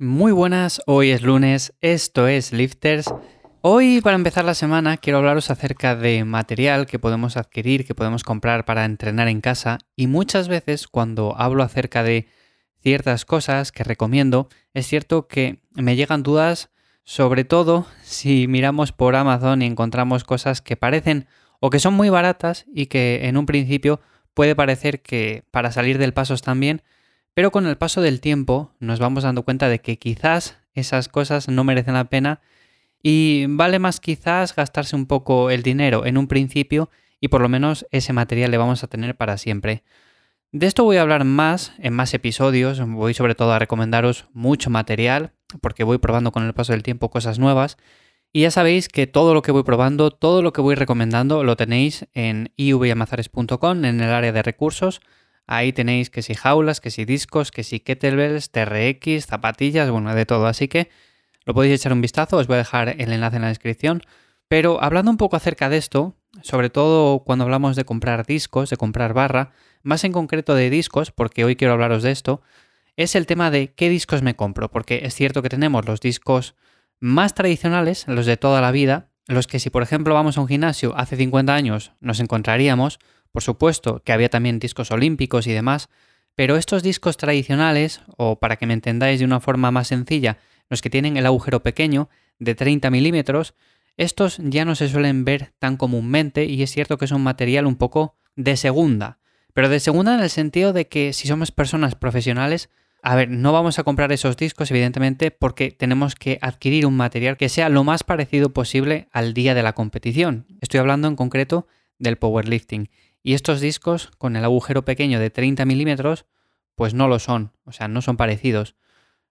Muy buenas, hoy es lunes, esto es Lifters. Hoy para empezar la semana quiero hablaros acerca de material que podemos adquirir, que podemos comprar para entrenar en casa y muchas veces cuando hablo acerca de ciertas cosas que recomiendo, es cierto que me llegan dudas sobre todo si miramos por Amazon y encontramos cosas que parecen o que son muy baratas y que en un principio puede parecer que para salir del paso están bien, pero con el paso del tiempo nos vamos dando cuenta de que quizás esas cosas no merecen la pena y vale más quizás gastarse un poco el dinero en un principio y por lo menos ese material le vamos a tener para siempre. De esto voy a hablar más en más episodios, voy sobre todo a recomendaros mucho material porque voy probando con el paso del tiempo cosas nuevas y ya sabéis que todo lo que voy probando, todo lo que voy recomendando lo tenéis en ivyamazares.com en el área de recursos Ahí tenéis que si jaulas, que si discos, que si kettlebells, TRX, zapatillas, bueno, de todo. Así que lo podéis echar un vistazo, os voy a dejar el enlace en la descripción. Pero hablando un poco acerca de esto, sobre todo cuando hablamos de comprar discos, de comprar barra, más en concreto de discos, porque hoy quiero hablaros de esto, es el tema de qué discos me compro, porque es cierto que tenemos los discos más tradicionales, los de toda la vida, los que si por ejemplo vamos a un gimnasio hace 50 años nos encontraríamos, por supuesto que había también discos olímpicos y demás, pero estos discos tradicionales, o para que me entendáis de una forma más sencilla, los que tienen el agujero pequeño de 30 milímetros, estos ya no se suelen ver tan comúnmente y es cierto que es un material un poco de segunda, pero de segunda en el sentido de que si somos personas profesionales, a ver, no vamos a comprar esos discos evidentemente porque tenemos que adquirir un material que sea lo más parecido posible al día de la competición. Estoy hablando en concreto del powerlifting. Y estos discos con el agujero pequeño de 30 milímetros, pues no lo son, o sea, no son parecidos.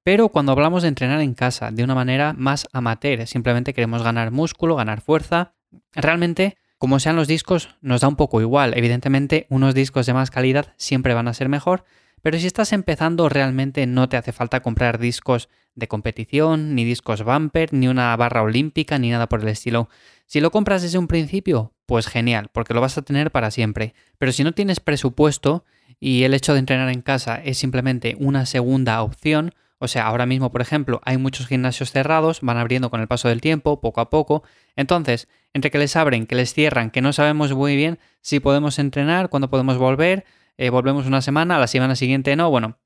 Pero cuando hablamos de entrenar en casa de una manera más amateur, simplemente queremos ganar músculo, ganar fuerza, realmente, como sean los discos, nos da un poco igual. Evidentemente, unos discos de más calidad siempre van a ser mejor, pero si estás empezando realmente no te hace falta comprar discos de competición, ni discos bumper, ni una barra olímpica, ni nada por el estilo. Si lo compras desde un principio, pues genial, porque lo vas a tener para siempre. Pero si no tienes presupuesto y el hecho de entrenar en casa es simplemente una segunda opción, o sea, ahora mismo, por ejemplo, hay muchos gimnasios cerrados, van abriendo con el paso del tiempo, poco a poco. Entonces, entre que les abren, que les cierran, que no sabemos muy bien si podemos entrenar, cuándo podemos volver, eh, volvemos una semana, la semana siguiente no, bueno.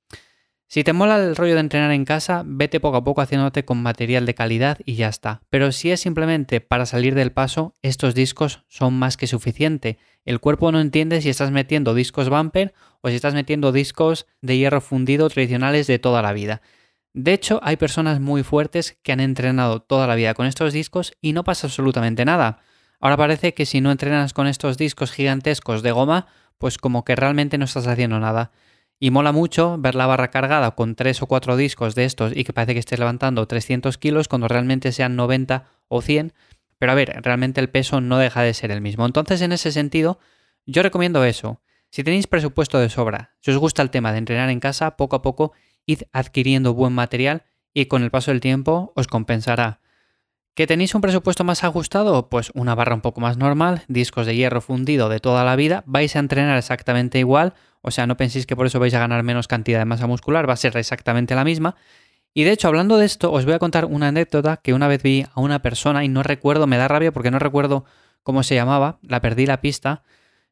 Si te mola el rollo de entrenar en casa, vete poco a poco haciéndote con material de calidad y ya está. Pero si es simplemente para salir del paso, estos discos son más que suficiente. El cuerpo no entiende si estás metiendo discos bumper o si estás metiendo discos de hierro fundido tradicionales de toda la vida. De hecho, hay personas muy fuertes que han entrenado toda la vida con estos discos y no pasa absolutamente nada. Ahora parece que si no entrenas con estos discos gigantescos de goma, pues como que realmente no estás haciendo nada. Y mola mucho ver la barra cargada con tres o cuatro discos de estos y que parece que estés levantando 300 kilos cuando realmente sean 90 o 100. Pero a ver, realmente el peso no deja de ser el mismo. Entonces, en ese sentido, yo recomiendo eso. Si tenéis presupuesto de sobra, si os gusta el tema de entrenar en casa, poco a poco id adquiriendo buen material y con el paso del tiempo os compensará. ¿Que tenéis un presupuesto más ajustado? Pues una barra un poco más normal, discos de hierro fundido de toda la vida, vais a entrenar exactamente igual, o sea, no penséis que por eso vais a ganar menos cantidad de masa muscular, va a ser exactamente la misma. Y de hecho, hablando de esto, os voy a contar una anécdota que una vez vi a una persona y no recuerdo, me da rabia porque no recuerdo cómo se llamaba, la perdí la pista,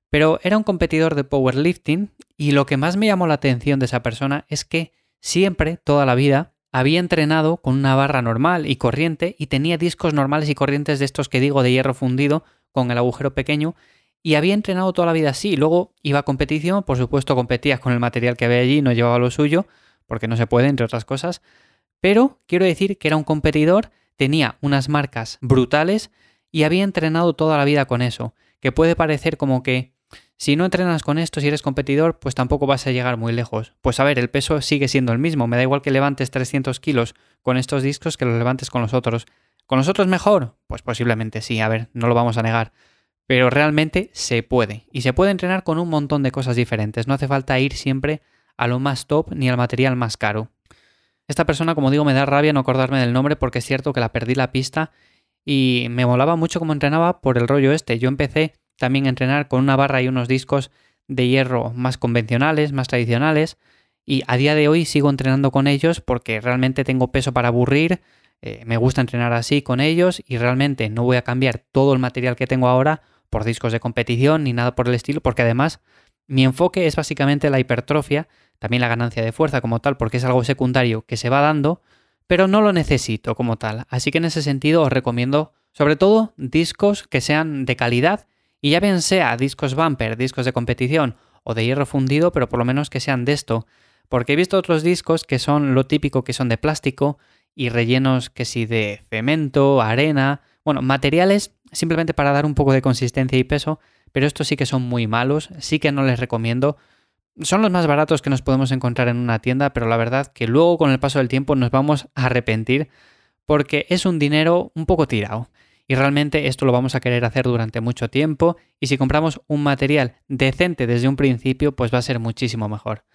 pero era un competidor de powerlifting y lo que más me llamó la atención de esa persona es que siempre, toda la vida, había entrenado con una barra normal y corriente y tenía discos normales y corrientes de estos que digo de hierro fundido con el agujero pequeño y había entrenado toda la vida así. Luego iba a competición, por supuesto competías con el material que había allí, no llevaba lo suyo, porque no se puede, entre otras cosas. Pero quiero decir que era un competidor, tenía unas marcas brutales y había entrenado toda la vida con eso. Que puede parecer como que si no entrenas con esto, si eres competidor, pues tampoco vas a llegar muy lejos. Pues a ver, el peso sigue siendo el mismo. Me da igual que levantes 300 kilos con estos discos que los levantes con los otros. ¿Con los otros mejor? Pues posiblemente sí, a ver, no lo vamos a negar. Pero realmente se puede. Y se puede entrenar con un montón de cosas diferentes. No hace falta ir siempre a lo más top ni al material más caro. Esta persona, como digo, me da rabia no acordarme del nombre porque es cierto que la perdí la pista y me molaba mucho cómo entrenaba por el rollo este. Yo empecé también entrenar con una barra y unos discos de hierro más convencionales, más tradicionales, y a día de hoy sigo entrenando con ellos porque realmente tengo peso para aburrir, eh, me gusta entrenar así con ellos y realmente no voy a cambiar todo el material que tengo ahora por discos de competición ni nada por el estilo, porque además mi enfoque es básicamente la hipertrofia, también la ganancia de fuerza como tal, porque es algo secundario que se va dando, pero no lo necesito como tal. Así que en ese sentido os recomiendo sobre todo discos que sean de calidad y ya bien sea discos bumper, discos de competición o de hierro fundido, pero por lo menos que sean de esto. Porque he visto otros discos que son lo típico que son de plástico y rellenos que sí de cemento, arena, bueno, materiales simplemente para dar un poco de consistencia y peso, pero estos sí que son muy malos, sí que no les recomiendo. Son los más baratos que nos podemos encontrar en una tienda, pero la verdad que luego con el paso del tiempo nos vamos a arrepentir porque es un dinero un poco tirado. Y realmente esto lo vamos a querer hacer durante mucho tiempo y si compramos un material decente desde un principio, pues va a ser muchísimo mejor.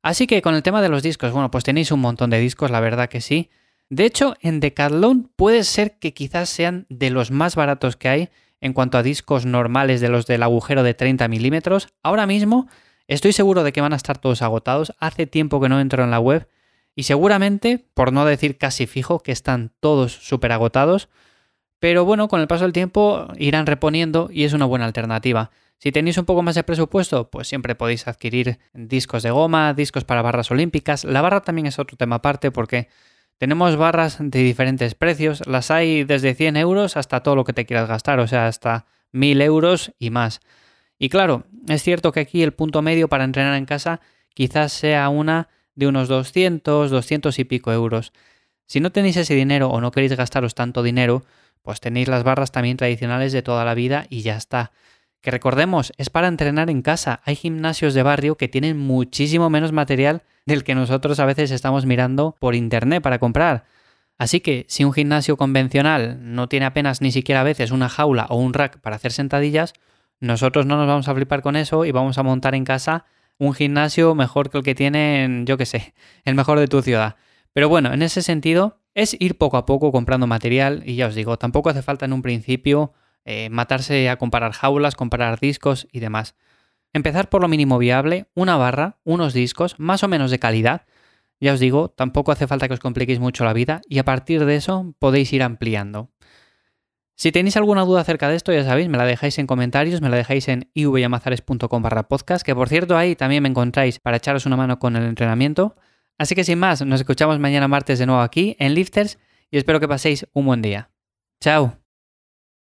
Así que con el tema de los discos, bueno, pues tenéis un montón de discos, la verdad que sí. De hecho, en Decathlon puede ser que quizás sean de los más baratos que hay en cuanto a discos normales de los del agujero de 30 milímetros. Ahora mismo estoy seguro de que van a estar todos agotados. Hace tiempo que no entro en la web y seguramente, por no decir casi fijo, que están todos súper agotados. Pero bueno, con el paso del tiempo irán reponiendo y es una buena alternativa. Si tenéis un poco más de presupuesto, pues siempre podéis adquirir discos de goma, discos para barras olímpicas. La barra también es otro tema aparte porque tenemos barras de diferentes precios, las hay desde 100 euros hasta todo lo que te quieras gastar, o sea, hasta 1000 euros y más. Y claro, es cierto que aquí el punto medio para entrenar en casa quizás sea una de unos 200, 200 y pico euros. Si no tenéis ese dinero o no queréis gastaros tanto dinero, pues tenéis las barras también tradicionales de toda la vida y ya está. Que recordemos, es para entrenar en casa. Hay gimnasios de barrio que tienen muchísimo menos material del que nosotros a veces estamos mirando por internet para comprar. Así que si un gimnasio convencional no tiene apenas ni siquiera a veces una jaula o un rack para hacer sentadillas, nosotros no nos vamos a flipar con eso y vamos a montar en casa un gimnasio mejor que el que tienen, yo qué sé, el mejor de tu ciudad. Pero bueno, en ese sentido es ir poco a poco comprando material y ya os digo, tampoco hace falta en un principio eh, matarse a comparar jaulas, comparar discos y demás. Empezar por lo mínimo viable, una barra, unos discos, más o menos de calidad. Ya os digo, tampoco hace falta que os compliquéis mucho la vida y a partir de eso podéis ir ampliando. Si tenéis alguna duda acerca de esto, ya sabéis, me la dejáis en comentarios, me la dejáis en ivyamazares.com barra podcast, que por cierto ahí también me encontráis para echaros una mano con el entrenamiento. Así que sin más, nos escuchamos mañana martes de nuevo aquí en Lifters y espero que paséis un buen día. Chao.